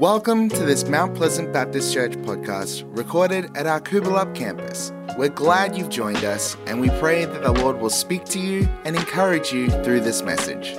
Welcome to this Mount Pleasant Baptist Church podcast recorded at our Coolbellup campus. We're glad you've joined us and we pray that the Lord will speak to you and encourage you through this message.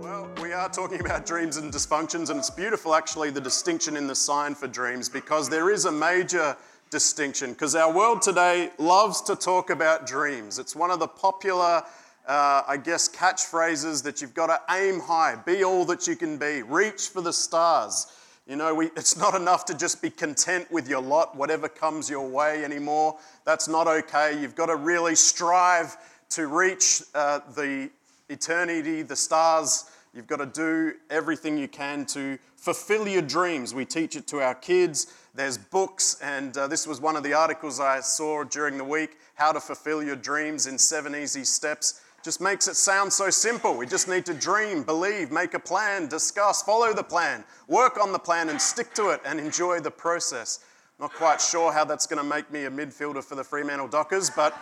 Well, we are talking about dreams and dysfunctions, and it's beautiful actually the distinction in the sign for dreams because there is a major distinction because our world today loves to talk about dreams. It's one of the popular uh, I guess, catchphrases that you've got to aim high, be all that you can be, reach for the stars. You know, we, it's not enough to just be content with your lot, whatever comes your way anymore. That's not okay. You've got to really strive to reach uh, the eternity, the stars. You've got to do everything you can to fulfill your dreams. We teach it to our kids. There's books, and uh, this was one of the articles I saw during the week How to Fulfill Your Dreams in Seven Easy Steps just makes it sound so simple. We just need to dream, believe, make a plan, discuss, follow the plan, work on the plan, and stick to it and enjoy the process. Not quite sure how that's going to make me a midfielder for the Fremantle Dockers, but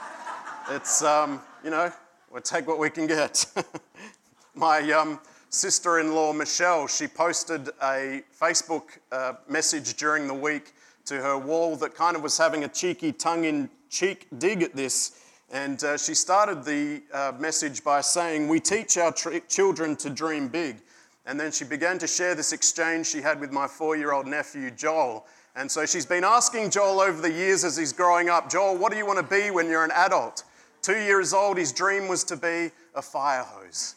it's, um, you know, we'll take what we can get. My um, sister in law, Michelle, she posted a Facebook uh, message during the week to her wall that kind of was having a cheeky tongue in cheek dig at this and uh, she started the uh, message by saying, We teach our tr- children to dream big. And then she began to share this exchange she had with my four year old nephew, Joel. And so she's been asking Joel over the years as he's growing up, Joel, what do you want to be when you're an adult? Two years old, his dream was to be a fire hose.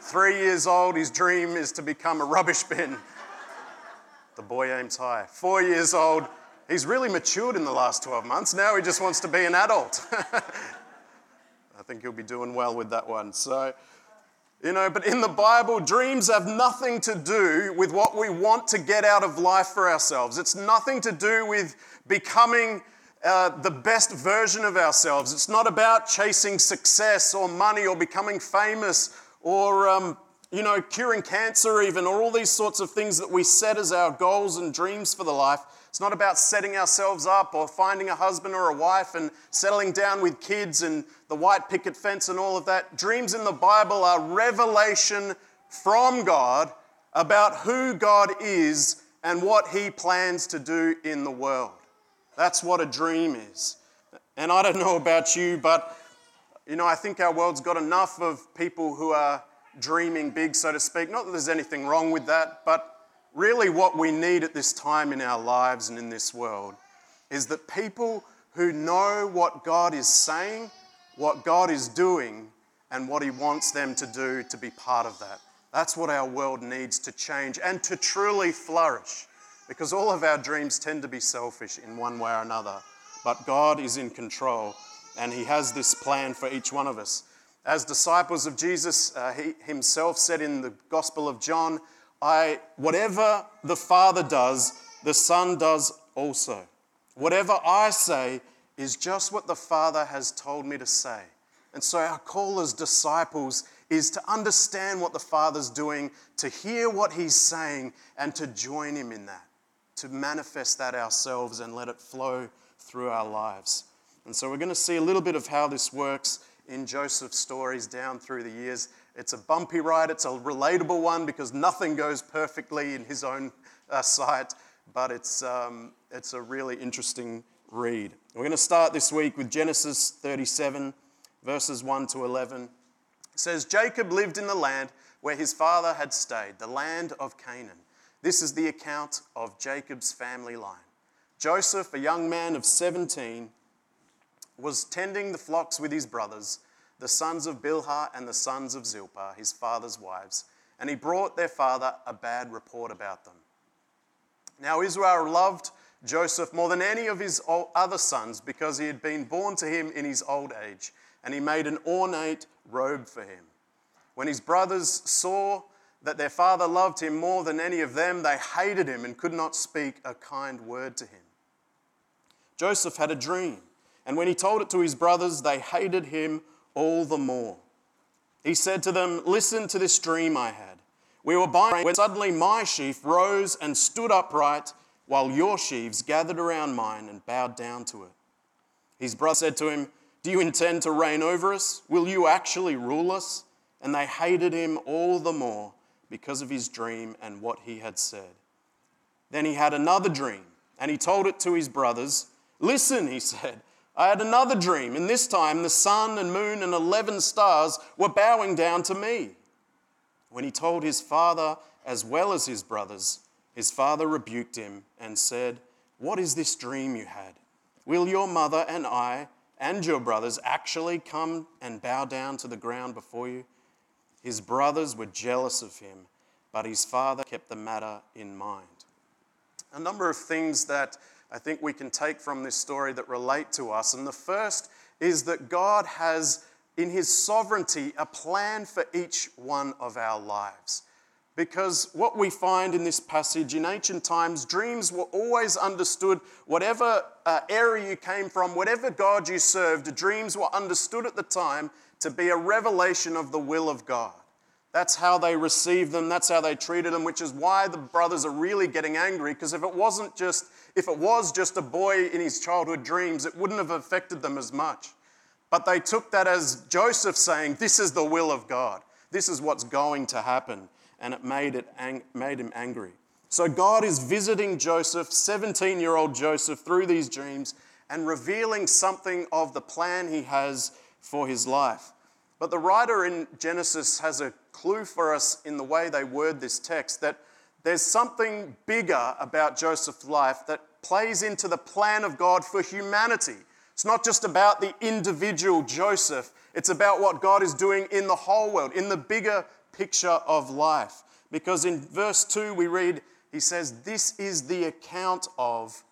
Three years old, his dream is to become a rubbish bin. The boy aims high. Four years old, he's really matured in the last 12 months. Now he just wants to be an adult. Think you'll be doing well with that one. So, you know, but in the Bible, dreams have nothing to do with what we want to get out of life for ourselves. It's nothing to do with becoming uh, the best version of ourselves. It's not about chasing success or money or becoming famous or, um, you know, curing cancer, even, or all these sorts of things that we set as our goals and dreams for the life. It's not about setting ourselves up or finding a husband or a wife and settling down with kids and the white picket fence and all of that. Dreams in the Bible are revelation from God about who God is and what He plans to do in the world. That's what a dream is. And I don't know about you, but you know, I think our world's got enough of people who are dreaming big, so to speak. Not that there's anything wrong with that, but really what we need at this time in our lives and in this world is that people who know what God is saying, what God is doing, and what He wants them to do to be part of that. That's what our world needs to change and to truly flourish. Because all of our dreams tend to be selfish in one way or another. But God is in control and He has this plan for each one of us. As disciples of Jesus, uh, He Himself said in the Gospel of John, I, whatever the Father does, the Son does also. Whatever I say is just what the Father has told me to say. And so, our call as disciples is to understand what the Father's doing, to hear what He's saying, and to join Him in that, to manifest that ourselves and let it flow through our lives. And so, we're going to see a little bit of how this works in Joseph's stories down through the years. It's a bumpy ride, it's a relatable one because nothing goes perfectly in his own uh, sight, but it's, um, it's a really interesting read. We're going to start this week with Genesis 37, verses 1 to 11. It says, Jacob lived in the land where his father had stayed, the land of Canaan. This is the account of Jacob's family line. Joseph, a young man of 17, was tending the flocks with his brothers the sons of Bilhah and the sons of Zilpah, his father's wives, and he brought their father a bad report about them. Now Israel loved Joseph more than any of his other sons because he had been born to him in his old age, and he made an ornate robe for him. When his brothers saw that their father loved him more than any of them, they hated him and could not speak a kind word to him. Joseph had a dream, and when he told it to his brothers, they hated him all the more. He said to them, Listen to this dream I had. We were buying when suddenly my sheaf rose and stood upright, while your sheaves gathered around mine and bowed down to it. His brother said to him, Do you intend to reign over us? Will you actually rule us? and they hated him all the more because of his dream and what he had said. Then he had another dream, and he told it to his brothers. Listen, he said, I had another dream, and this time the sun and moon and 11 stars were bowing down to me. When he told his father as well as his brothers, his father rebuked him and said, What is this dream you had? Will your mother and I and your brothers actually come and bow down to the ground before you? His brothers were jealous of him, but his father kept the matter in mind. A number of things that I think we can take from this story that relate to us. And the first is that God has, in his sovereignty, a plan for each one of our lives. Because what we find in this passage in ancient times, dreams were always understood. Whatever uh, area you came from, whatever God you served, dreams were understood at the time to be a revelation of the will of God. That's how they received them, that's how they treated them, which is why the brothers are really getting angry. Because if it wasn't just, if it was just a boy in his childhood dreams, it wouldn't have affected them as much. But they took that as Joseph saying, This is the will of God. This is what's going to happen and it made, it ang- made him angry. So God is visiting Joseph, 17 year old Joseph, through these dreams and revealing something of the plan he has for his life. But the writer in Genesis has a clue for us in the way they word this text that there's something bigger about Joseph's life that plays into the plan of God for humanity. It's not just about the individual Joseph, it's about what God is doing in the whole world, in the bigger picture of life. Because in verse 2, we read, he says, This is the account of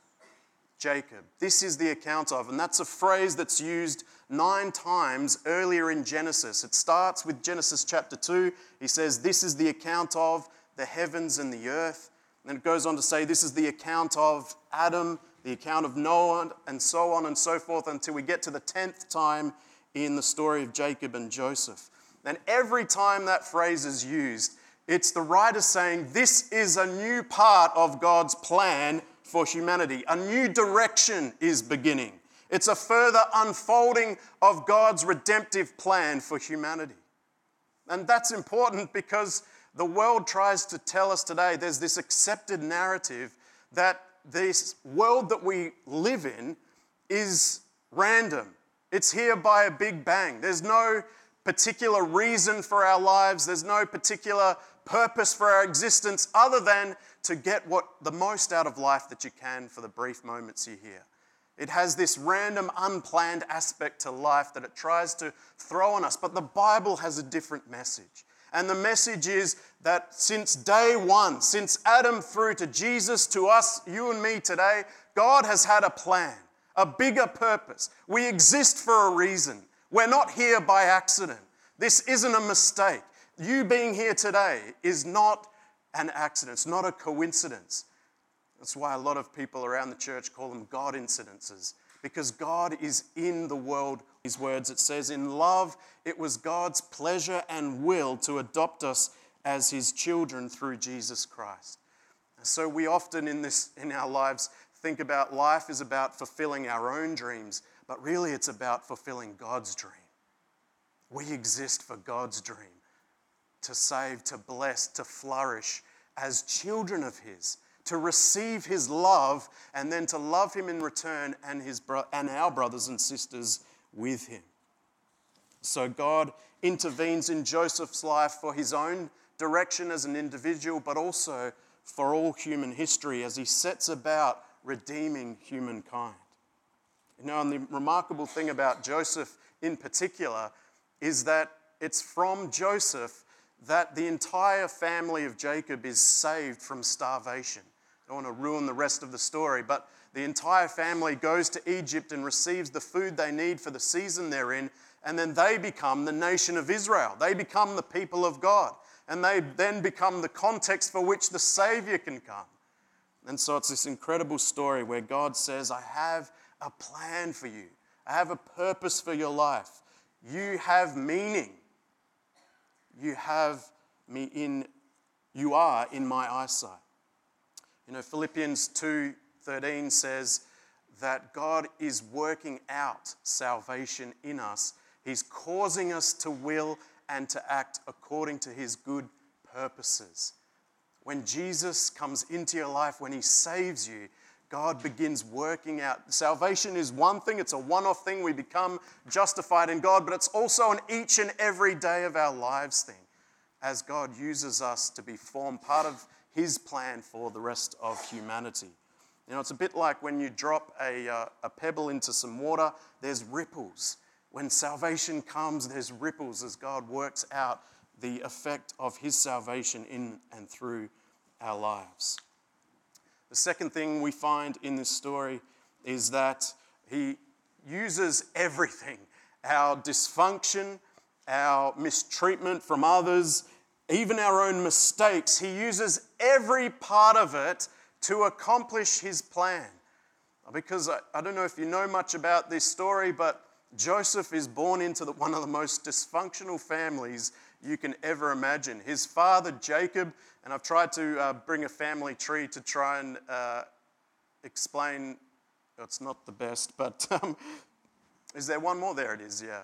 Jacob. This is the account of. And that's a phrase that's used nine times earlier in Genesis. It starts with Genesis chapter 2. He says, This is the account of the heavens and the earth. And it goes on to say, This is the account of Adam, the account of Noah, and so on and so forth until we get to the 10th time in the story of Jacob and Joseph. And every time that phrase is used, it's the writer saying this is a new part of God's plan for humanity. A new direction is beginning. It's a further unfolding of God's redemptive plan for humanity. And that's important because the world tries to tell us today there's this accepted narrative that this world that we live in is random. It's here by a big bang. There's no particular reason for our lives, there's no particular purpose for our existence other than to get what the most out of life that you can for the brief moments you're here. It has this random, unplanned aspect to life that it tries to throw on us. But the Bible has a different message. And the message is that since day one, since Adam through to Jesus, to us, you and me today, God has had a plan, a bigger purpose. We exist for a reason. We're not here by accident. This isn't a mistake. You being here today is not an accident, it's not a coincidence. That's why a lot of people around the church call them God incidences, because God is in the world. These words, it says, In love, it was God's pleasure and will to adopt us as his children through Jesus Christ. So we often in this in our lives think about life is about fulfilling our own dreams, but really it's about fulfilling God's dream. We exist for God's dream to save, to bless, to flourish as children of His, to receive His love, and then to love Him in return and, his bro- and our brothers and sisters with Him. So God intervenes in Joseph's life for his own direction as an individual, but also for all human history as he sets about redeeming humankind. You know, and the remarkable thing about Joseph in particular is that it's from Joseph that the entire family of Jacob is saved from starvation. I don't want to ruin the rest of the story, but the entire family goes to Egypt and receives the food they need for the season they're in, and then they become the nation of Israel. They become the people of God, and they then become the context for which the Savior can come. And so it's this incredible story where God says, I have a plan for you. I have a purpose for your life. You have meaning. You have me in, you are in my eyesight. You know, Philippians 2:13 says that God is working out salvation in us. He's causing us to will and to act according to his good purposes. When Jesus comes into your life, when he saves you, God begins working out. Salvation is one thing, it's a one off thing. We become justified in God, but it's also an each and every day of our lives thing as God uses us to be formed part of his plan for the rest of humanity. You know, it's a bit like when you drop a, uh, a pebble into some water, there's ripples. When salvation comes, there's ripples as God works out the effect of his salvation in and through our lives. The second thing we find in this story is that he uses everything our dysfunction, our mistreatment from others, even our own mistakes. He uses every part of it to accomplish his plan. Because I, I don't know if you know much about this story, but Joseph is born into the, one of the most dysfunctional families you can ever imagine. His father, Jacob, and I've tried to uh, bring a family tree to try and uh, explain. It's not the best, but um, is there one more? There it is, yeah.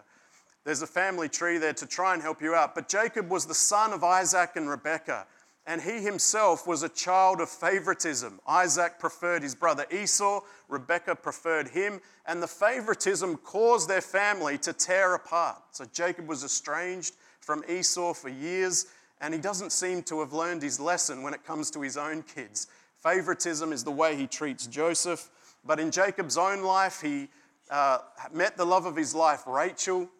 There's a family tree there to try and help you out. But Jacob was the son of Isaac and Rebekah and he himself was a child of favoritism. Isaac preferred his brother Esau, Rebekah preferred him, and the favoritism caused their family to tear apart. So Jacob was estranged from Esau for years, and he doesn't seem to have learned his lesson when it comes to his own kids. Favoritism is the way he treats Joseph, but in Jacob's own life, he uh, met the love of his life, Rachel,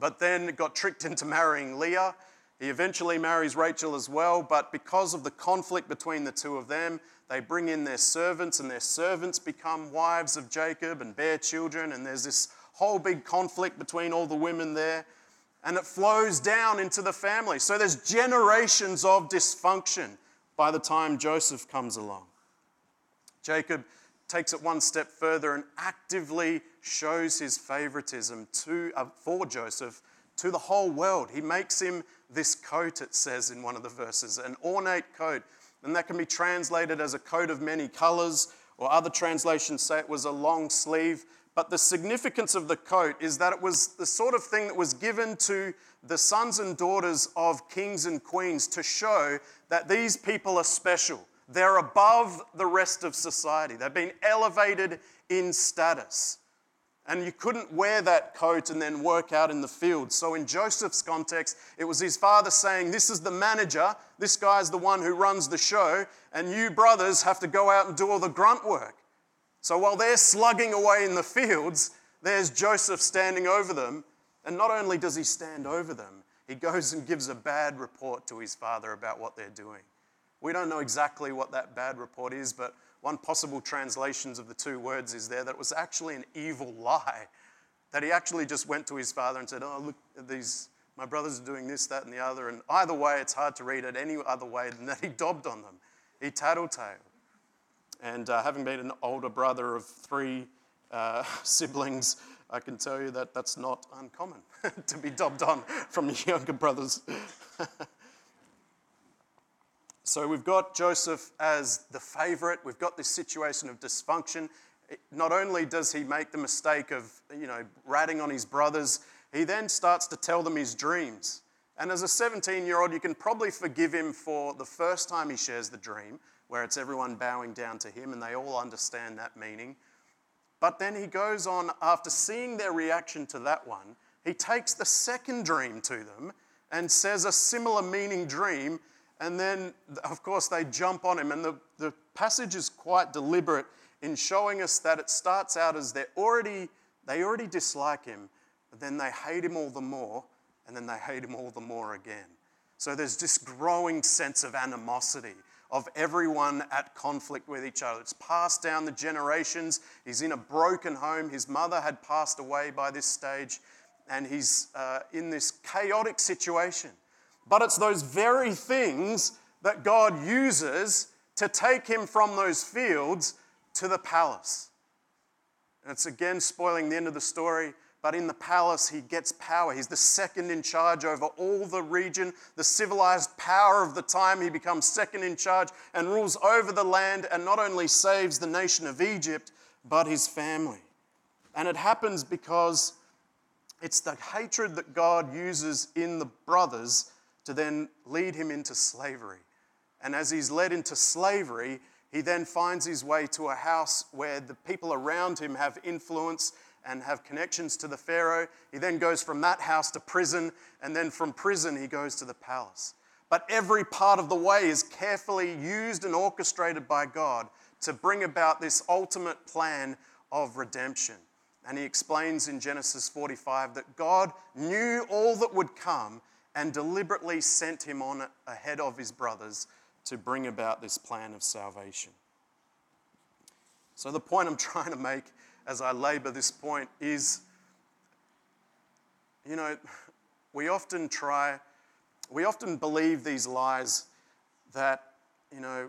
but then got tricked into marrying Leah he eventually marries Rachel as well, but because of the conflict between the two of them, they bring in their servants, and their servants become wives of Jacob and bear children, and there's this whole big conflict between all the women there, and it flows down into the family. So there's generations of dysfunction by the time Joseph comes along. Jacob takes it one step further and actively shows his favoritism to, uh, for Joseph to the whole world. He makes him this coat, it says in one of the verses, an ornate coat. And that can be translated as a coat of many colors, or other translations say it was a long sleeve. But the significance of the coat is that it was the sort of thing that was given to the sons and daughters of kings and queens to show that these people are special. They're above the rest of society, they've been elevated in status. And you couldn't wear that coat and then work out in the field. So, in Joseph's context, it was his father saying, This is the manager, this guy's the one who runs the show, and you brothers have to go out and do all the grunt work. So, while they're slugging away in the fields, there's Joseph standing over them. And not only does he stand over them, he goes and gives a bad report to his father about what they're doing. We don't know exactly what that bad report is, but one possible translations of the two words is there that it was actually an evil lie. That he actually just went to his father and said, Oh, look, these, my brothers are doing this, that, and the other. And either way, it's hard to read it any other way than that he dobbed on them. He tattletaled. And uh, having been an older brother of three uh, siblings, I can tell you that that's not uncommon to be dubbed on from your younger brothers. So we've got Joseph as the favorite. We've got this situation of dysfunction. Not only does he make the mistake of, you know, ratting on his brothers, he then starts to tell them his dreams. And as a 17 year old, you can probably forgive him for the first time he shares the dream, where it's everyone bowing down to him and they all understand that meaning. But then he goes on, after seeing their reaction to that one, he takes the second dream to them and says a similar meaning dream and then, of course, they jump on him. And the, the passage is quite deliberate in showing us that it starts out as they're already, they already dislike him, but then they hate him all the more, and then they hate him all the more again. So there's this growing sense of animosity, of everyone at conflict with each other. It's passed down the generations. He's in a broken home. His mother had passed away by this stage, and he's uh, in this chaotic situation. But it's those very things that God uses to take him from those fields to the palace. And it's again spoiling the end of the story, but in the palace, he gets power. He's the second in charge over all the region, the civilized power of the time. He becomes second in charge and rules over the land and not only saves the nation of Egypt, but his family. And it happens because It's the hatred that God uses in the brothers to then lead him into slavery. And as he's led into slavery, he then finds his way to a house where the people around him have influence and have connections to the Pharaoh. He then goes from that house to prison, and then from prison, he goes to the palace. But every part of the way is carefully used and orchestrated by God to bring about this ultimate plan of redemption. And he explains in Genesis 45 that God knew all that would come and deliberately sent him on ahead of his brothers to bring about this plan of salvation. So, the point I'm trying to make as I labor this point is you know, we often try, we often believe these lies that, you know,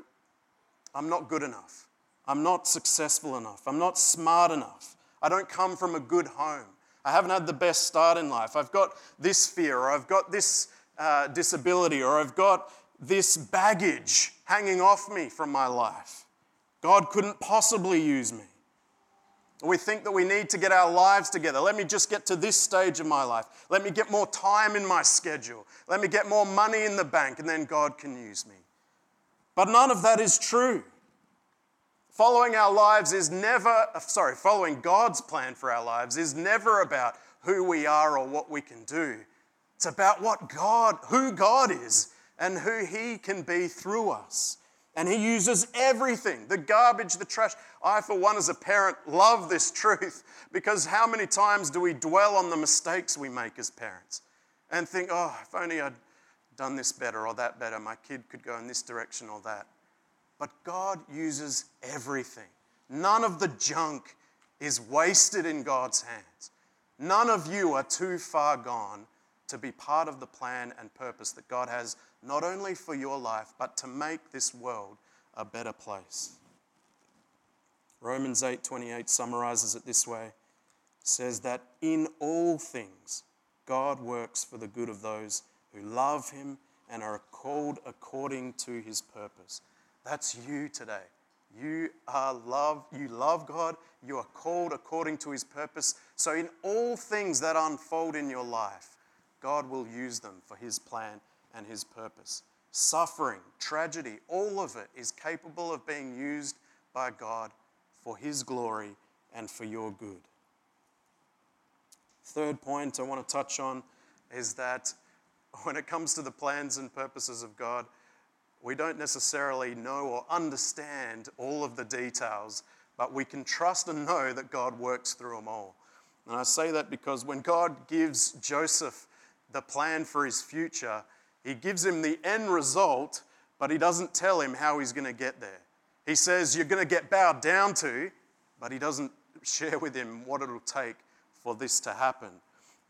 I'm not good enough. I'm not successful enough. I'm not smart enough. I don't come from a good home. I haven't had the best start in life. I've got this fear, or I've got this uh, disability, or I've got this baggage hanging off me from my life. God couldn't possibly use me. We think that we need to get our lives together. Let me just get to this stage of my life. Let me get more time in my schedule. Let me get more money in the bank, and then God can use me. But none of that is true. Following our lives is never, uh, sorry, following God's plan for our lives is never about who we are or what we can do. It's about what God, who God is and who He can be through us. And He uses everything the garbage, the trash. I, for one, as a parent, love this truth because how many times do we dwell on the mistakes we make as parents and think, oh, if only I'd done this better or that better, my kid could go in this direction or that. But God uses everything. None of the junk is wasted in God's hands. None of you are too far gone to be part of the plan and purpose that God has not only for your life, but to make this world a better place. Romans 8:28 summarizes it this way. Says that in all things God works for the good of those who love him and are called according to his purpose. That's you today. You are love, you love God, you are called according to his purpose. So in all things that unfold in your life, God will use them for His plan and His purpose. Suffering, tragedy, all of it is capable of being used by God for His glory and for your good. Third point I want to touch on is that when it comes to the plans and purposes of God, we don't necessarily know or understand all of the details, but we can trust and know that God works through them all. And I say that because when God gives Joseph the plan for his future, he gives him the end result, but he doesn't tell him how he's going to get there. He says, You're going to get bowed down to, but he doesn't share with him what it'll take for this to happen.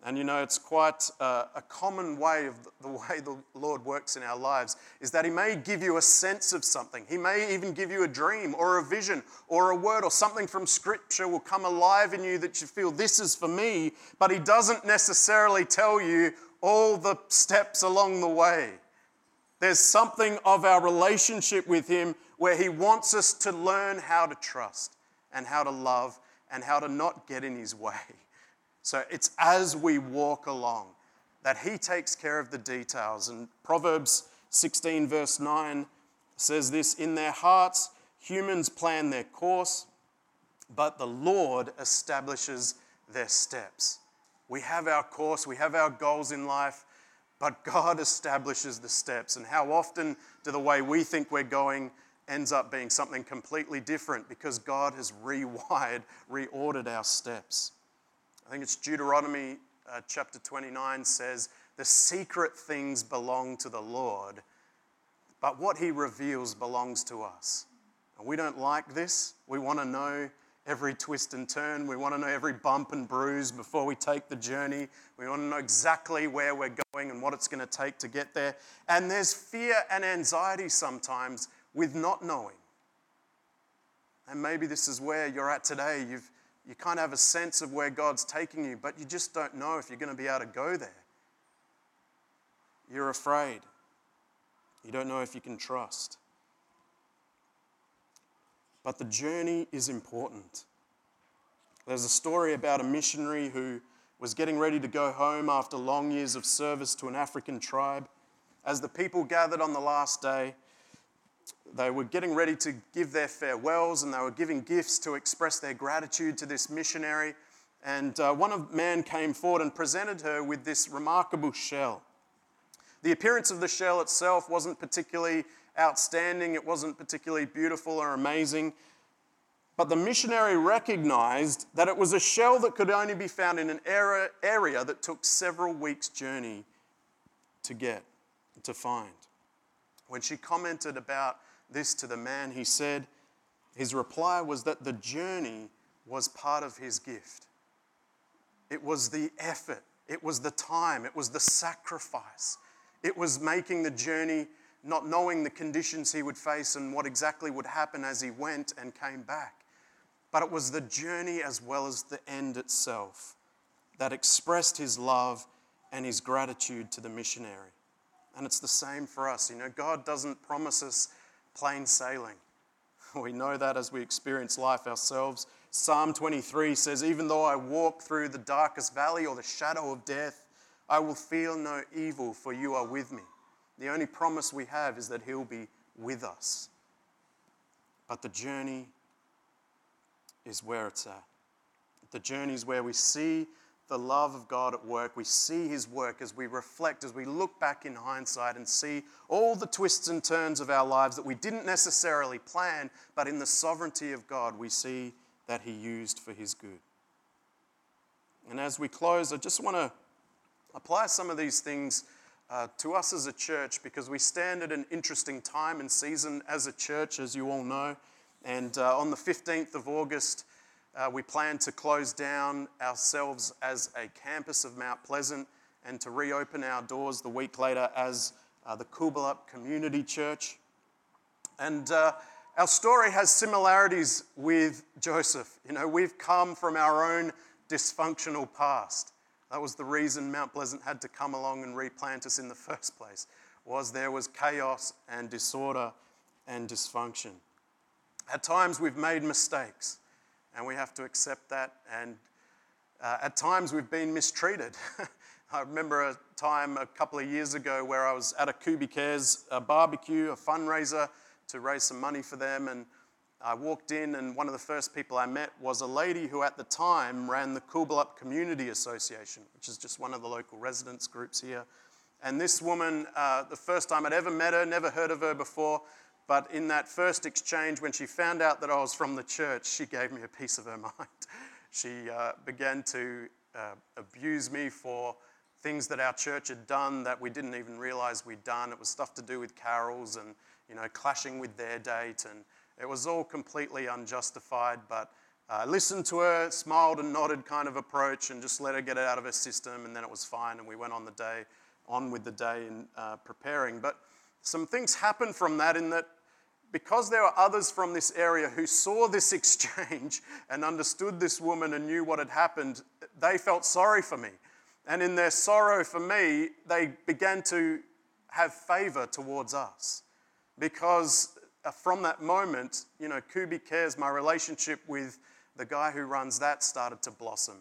And you know, it's quite a, a common way of the way the Lord works in our lives is that He may give you a sense of something. He may even give you a dream or a vision or a word or something from Scripture will come alive in you that you feel this is for me, but He doesn't necessarily tell you all the steps along the way. There's something of our relationship with Him where He wants us to learn how to trust and how to love and how to not get in His way. So it's as we walk along that He takes care of the details. And Proverbs 16, verse 9 says this In their hearts, humans plan their course, but the Lord establishes their steps. We have our course, we have our goals in life, but God establishes the steps. And how often do the way we think we're going ends up being something completely different because God has rewired, reordered our steps. I think it's Deuteronomy uh, chapter 29 says, The secret things belong to the Lord, but what he reveals belongs to us. And we don't like this. We want to know every twist and turn. We want to know every bump and bruise before we take the journey. We want to know exactly where we're going and what it's going to take to get there. And there's fear and anxiety sometimes with not knowing. And maybe this is where you're at today. You've, you kind of have a sense of where God's taking you, but you just don't know if you're going to be able to go there. You're afraid. You don't know if you can trust. But the journey is important. There's a story about a missionary who was getting ready to go home after long years of service to an African tribe. As the people gathered on the last day, they were getting ready to give their farewells and they were giving gifts to express their gratitude to this missionary. And uh, one of man came forward and presented her with this remarkable shell. The appearance of the shell itself wasn't particularly outstanding, it wasn't particularly beautiful or amazing. But the missionary recognized that it was a shell that could only be found in an area that took several weeks' journey to get, to find. When she commented about this to the man, he said, his reply was that the journey was part of his gift. It was the effort, it was the time, it was the sacrifice. It was making the journey, not knowing the conditions he would face and what exactly would happen as he went and came back. But it was the journey as well as the end itself that expressed his love and his gratitude to the missionary. And it's the same for us. You know, God doesn't promise us plain sailing. We know that as we experience life ourselves. Psalm 23 says, Even though I walk through the darkest valley or the shadow of death, I will feel no evil, for you are with me. The only promise we have is that He'll be with us. But the journey is where it's at. The journey is where we see the love of God at work. We see His work as we reflect, as we look back in hindsight and see all the twists and turns of our lives that we didn't necessarily plan, but in the sovereignty of God, we see that He used for His good. And as we close, I just want to apply some of these things uh, to us as a church because we stand at an interesting time and season as a church, as you all know. And uh, on the 15th of August, uh, we plan to close down ourselves as a campus of Mount Pleasant and to reopen our doors the week later as uh, the Coolbellup Community Church. And uh, our story has similarities with Joseph. You know, we've come from our own dysfunctional past. That was the reason Mount Pleasant had to come along and replant us in the first place, was there was chaos and disorder and dysfunction. At times we've made mistakes and we have to accept that. And uh, at times we've been mistreated. I remember a time a couple of years ago where I was at a Kubi Cares a barbecue, a fundraiser to raise some money for them. And I walked in, and one of the first people I met was a lady who at the time ran the Coolbellup Community Association, which is just one of the local residents groups here. And this woman, uh, the first time I'd ever met her, never heard of her before, but in that first exchange, when she found out that I was from the church, she gave me a piece of her mind. She uh, began to uh, abuse me for things that our church had done that we didn't even realize we'd done. It was stuff to do with carols and, you know, clashing with their date and it was all completely unjustified, but I uh, listened to her, smiled and nodded kind of approach, and just let her get it out of her system, and then it was fine, and we went on the day, on with the day in uh, preparing. But some things happened from that in that because there were others from this area who saw this exchange and understood this woman and knew what had happened, they felt sorry for me. And in their sorrow for me, they began to have favor towards us because Uh, from that moment, you know, Kubi Cares, my relationship with the guy who runs that started to blossom.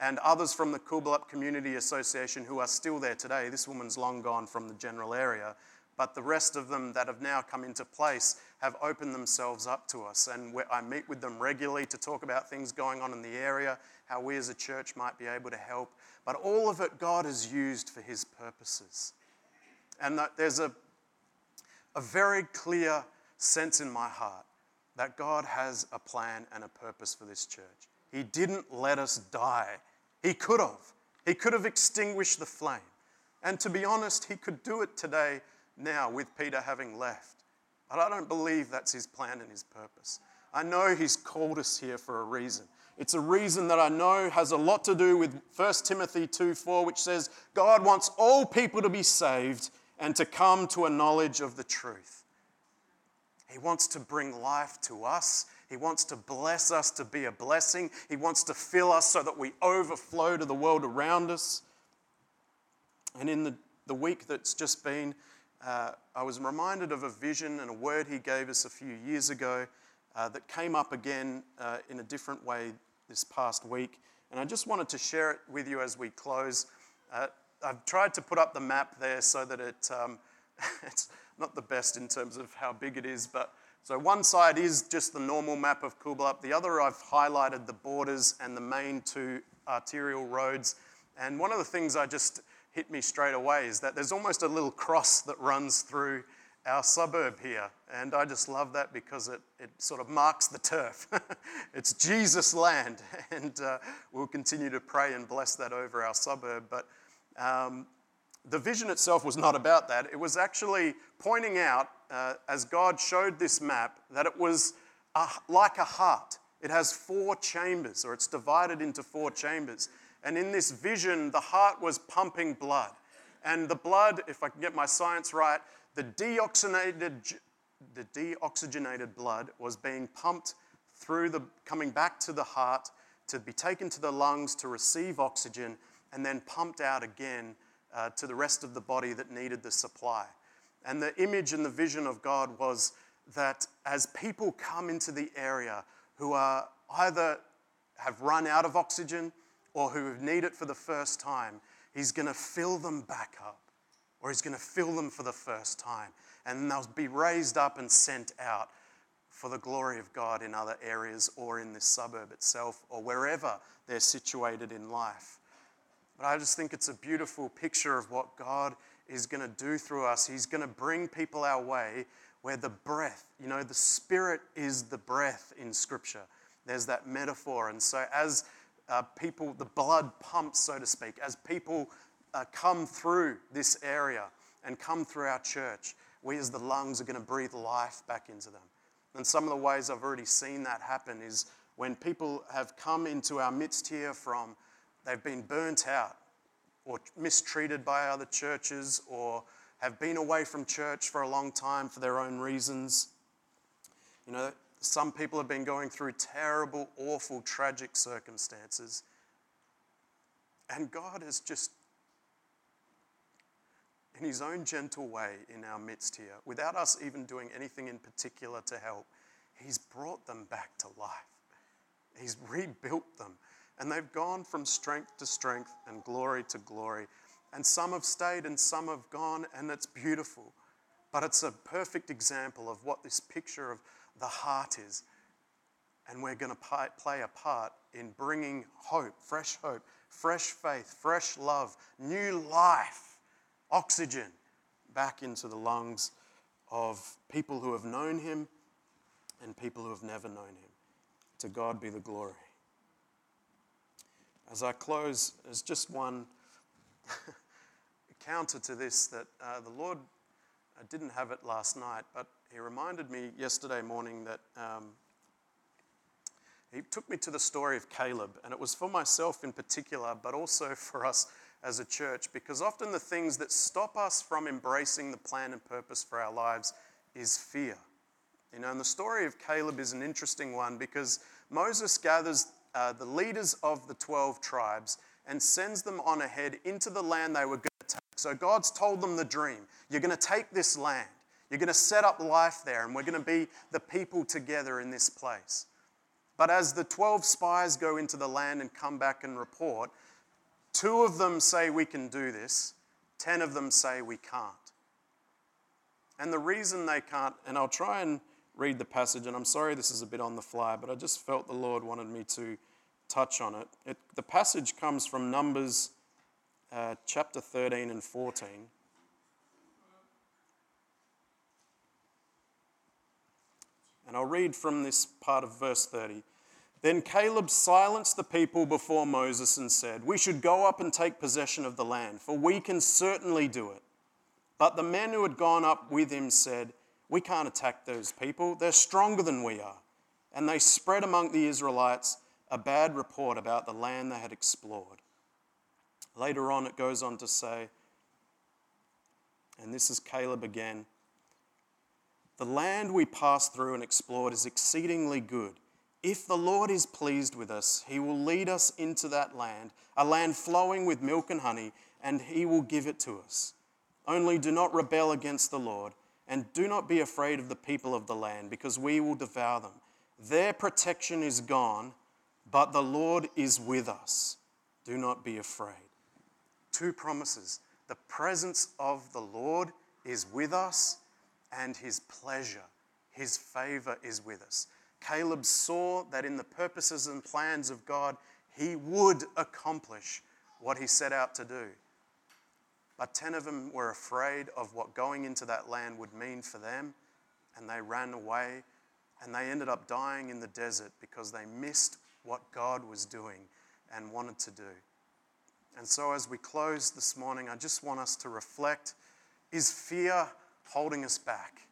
And others from the Coolbellup Community Association who are still there today. This woman's long gone from the general area, but the rest of them that have now come into place have opened themselves up to us. And I meet with them regularly to talk about things going on in the area, how we as a church might be able to help. But all of it, God has used for His purposes. And there's a, a very clear sense in my heart that God has a plan and a purpose for this church. He didn't let us die. He could have. He could have extinguished the flame. And to be honest, he could do it today, now, with Peter having left. But I don't believe that's his plan and his purpose. I know he's called us here for a reason. It's a reason that I know has a lot to do with 1 Timothy 2 4, which says, God wants all people to be saved and to come to a knowledge of the truth. He wants to bring life to us. He wants to bless us to be a blessing. He wants to fill us so that we overflow to the world around us. And in the, the week that's just been, uh, I was reminded of a vision and a word he gave us a few years ago uh, that came up again uh, in a different way this past week. And I just wanted to share it with you as we close. Uh, I've tried to put up the map there so that it, um, it's not the best in terms of how big it is, but so one side is just the normal map of Coolbellup. The other, I've highlighted the borders and the main two arterial roads. And one of the things I just hit me straight away is that there's almost a little cross that runs through our suburb here. And I just love that because it, it sort of marks the turf. it's Jesus' land. And uh, we'll continue to pray and bless that over our suburb. But um, the vision itself was not about that. It was actually pointing out, uh, as God showed this map, that it was a, like a heart. It has four chambers, or it's divided into four chambers. And in this vision, the heart was pumping blood. And the blood, if I can get my science right, the deoxygenated, the deoxygenated blood was being pumped through the, coming back to the heart to be taken to the lungs to receive oxygen and then pumped out again uh, to the rest of the body that needed the supply. And the image and the vision of God was that as people come into the area who are either have run out of oxygen or who need it for the first time, He's going to fill them back up, or He's going to fill them for the first time. And they'll be raised up and sent out for the glory of God in other areas or in this suburb itself or wherever they're situated in life. But I just think it's a beautiful picture of what God is going to do through us. He's going to bring people our way where the breath, you know, the Spirit is the breath in Scripture. There's that metaphor. And so, as uh, people, the blood pumps, so to speak, as people uh, come through this area and come through our church, we as the lungs are going to breathe life back into them. And some of the ways I've already seen that happen is when people have come into our midst here from, they've been burnt out or mistreated by other churches or have been away from church for a long time for their own reasons. You know, some people have been going through terrible, awful, tragic circumstances. And God has just, in His own gentle way, in our midst here, without us even doing anything in particular to help, He's brought them back to life. He's rebuilt them. And they've gone from strength to strength and glory to glory. And some have stayed and some have gone, and it's beautiful. But it's a perfect example of what this picture of the heart is. And we're going to play a part in bringing hope, fresh hope, fresh faith, fresh love, new life, oxygen back into the lungs of people who have known Him and people who have never known Him. To God be the glory. As I close, there's just one counter to this that uh, the Lord I didn't have it last night, but he reminded me yesterday morning that um, he took me to the story of Caleb, and it was for myself in particular, but also for us as a church, because often the things that stop us from embracing the plan and purpose for our lives is fear. You know, and the story of Caleb is an interesting one because Moses gathers uh, the leaders of the 12 tribes and sends them on ahead into the land they were going to take. So God's told them the dream. You're going to take this land. You're going to set up life there, and we're going to be the people together in this place. But as the 12 spies go into the land and come back and report, two of them say we can do this, 10 of them say we can't. And the reason they can't, and I'll try and read the passage, and I'm sorry this is a bit on the fly, but I just felt the Lord wanted me to touch on it. it the passage comes from Numbers uh, chapter 13 and 14. And I'll read from this part of verse 30. Then Caleb silenced the people before Moses and said, We should go up and take possession of the land, for we can certainly do it. But the men who had gone up with him said, We can't attack those people. They're stronger than we are. And they spread among the Israelites a bad report about the land they had explored. Later on, it goes on to say, and this is Caleb again the land we passed through and explored is exceedingly good. If the Lord is pleased with us, he will lead us into that land, a land flowing with milk and honey, and he will give it to us. Only do not rebel against the Lord, and do not be afraid of the people of the land, because we will devour them. Their protection is gone, But the Lord is with us. Do not be afraid. Two promises. The presence of the Lord is with us, and his pleasure, his favor is with us. Caleb saw that in the purposes and plans of God, he would accomplish what he set out to do. But 10 of them were afraid of what going into that land would mean for them, and they ran away, and they ended up dying in the desert because they missed what God was doing and wanted to do. And so, as we close this morning, I just want us to reflect is fear holding us back?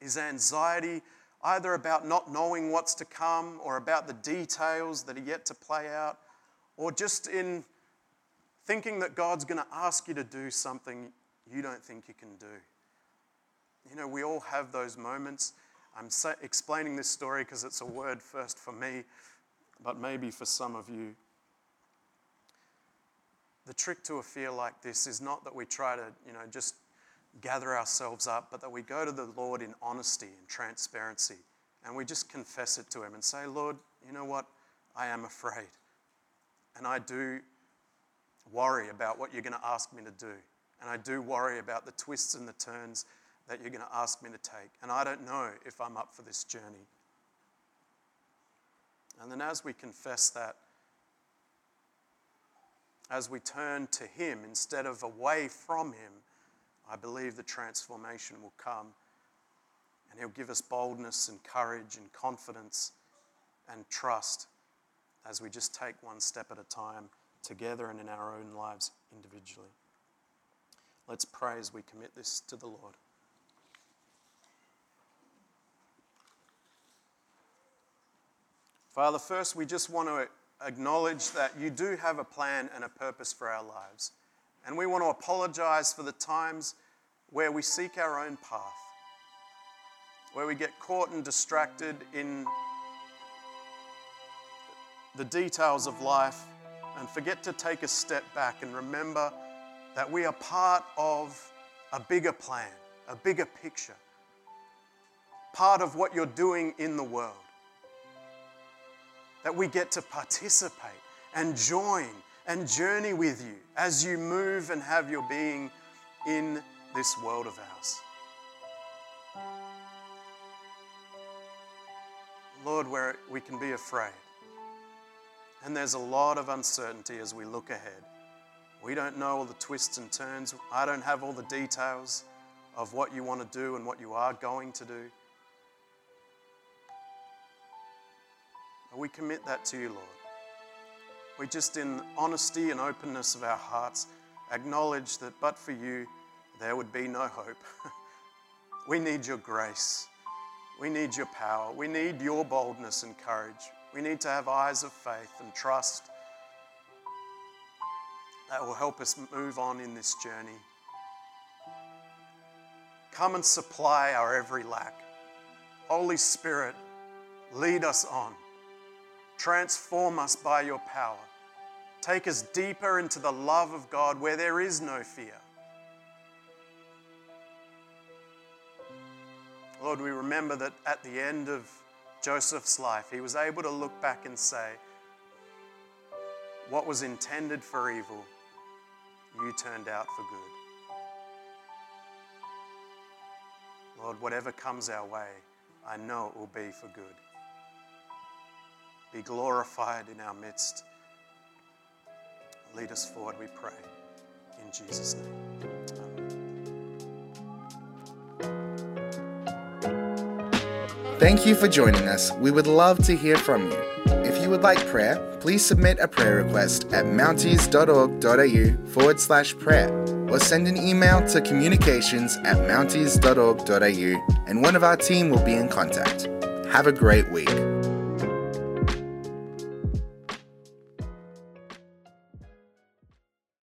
Is anxiety either about not knowing what's to come or about the details that are yet to play out, or just in thinking that God's going to ask you to do something you don't think you can do? You know, we all have those moments. I'm explaining this story because it's a word first for me, but maybe for some of you. The trick to a fear like this is not that we try to, you know, just gather ourselves up, but that we go to the Lord in honesty and transparency and we just confess it to Him and say, Lord, you know what? I am afraid. And I do worry about what you're going to ask me to do. And I do worry about the twists and the turns that you're going to ask me to take. And I don't know if I'm up for this journey. And then as we confess that, as we turn to Him instead of away from Him, I believe the transformation will come. And He'll give us boldness and courage and confidence and trust as we just take one step at a time together and in our own lives individually. Let's pray as we commit this to the Lord. Father, first we just want to acknowledge that you do have a plan and a purpose for our lives. And we want to apologize for the times where we seek our own path, where we get caught and distracted in the details of life and forget to take a step back and remember that we are part of a bigger plan, a bigger picture, part of what you're doing in the world that we get to participate and join and journey with you as you move and have your being in this world of ours. Lord, where we can be afraid. And there's a lot of uncertainty as we look ahead. We don't know all the twists and turns. I don't have all the details of what you want to do and what you are going to do. We commit that to you, Lord. We just, in honesty and openness of our hearts, acknowledge that but for you, there would be no hope. we need your grace. We need your power. We need your boldness and courage. We need to have eyes of faith and trust that will help us move on in this journey. Come and supply our every lack. Holy Spirit, lead us on. Transform us by your power. Take us deeper into the love of God where there is no fear. Lord, we remember that at the end of Joseph's life, he was able to look back and say, What was intended for evil, you turned out for good. Lord, whatever comes our way, I know it will be for good be glorified in our midst. Lead us forward, we pray. In Jesus' name. Thank you for joining us. We would love to hear from you. If you would like prayer, please submit a prayer request at mounties.org.au forward slash prayer or send an email to communications at mounties.org.au and one of our team will be in contact. Have a great week.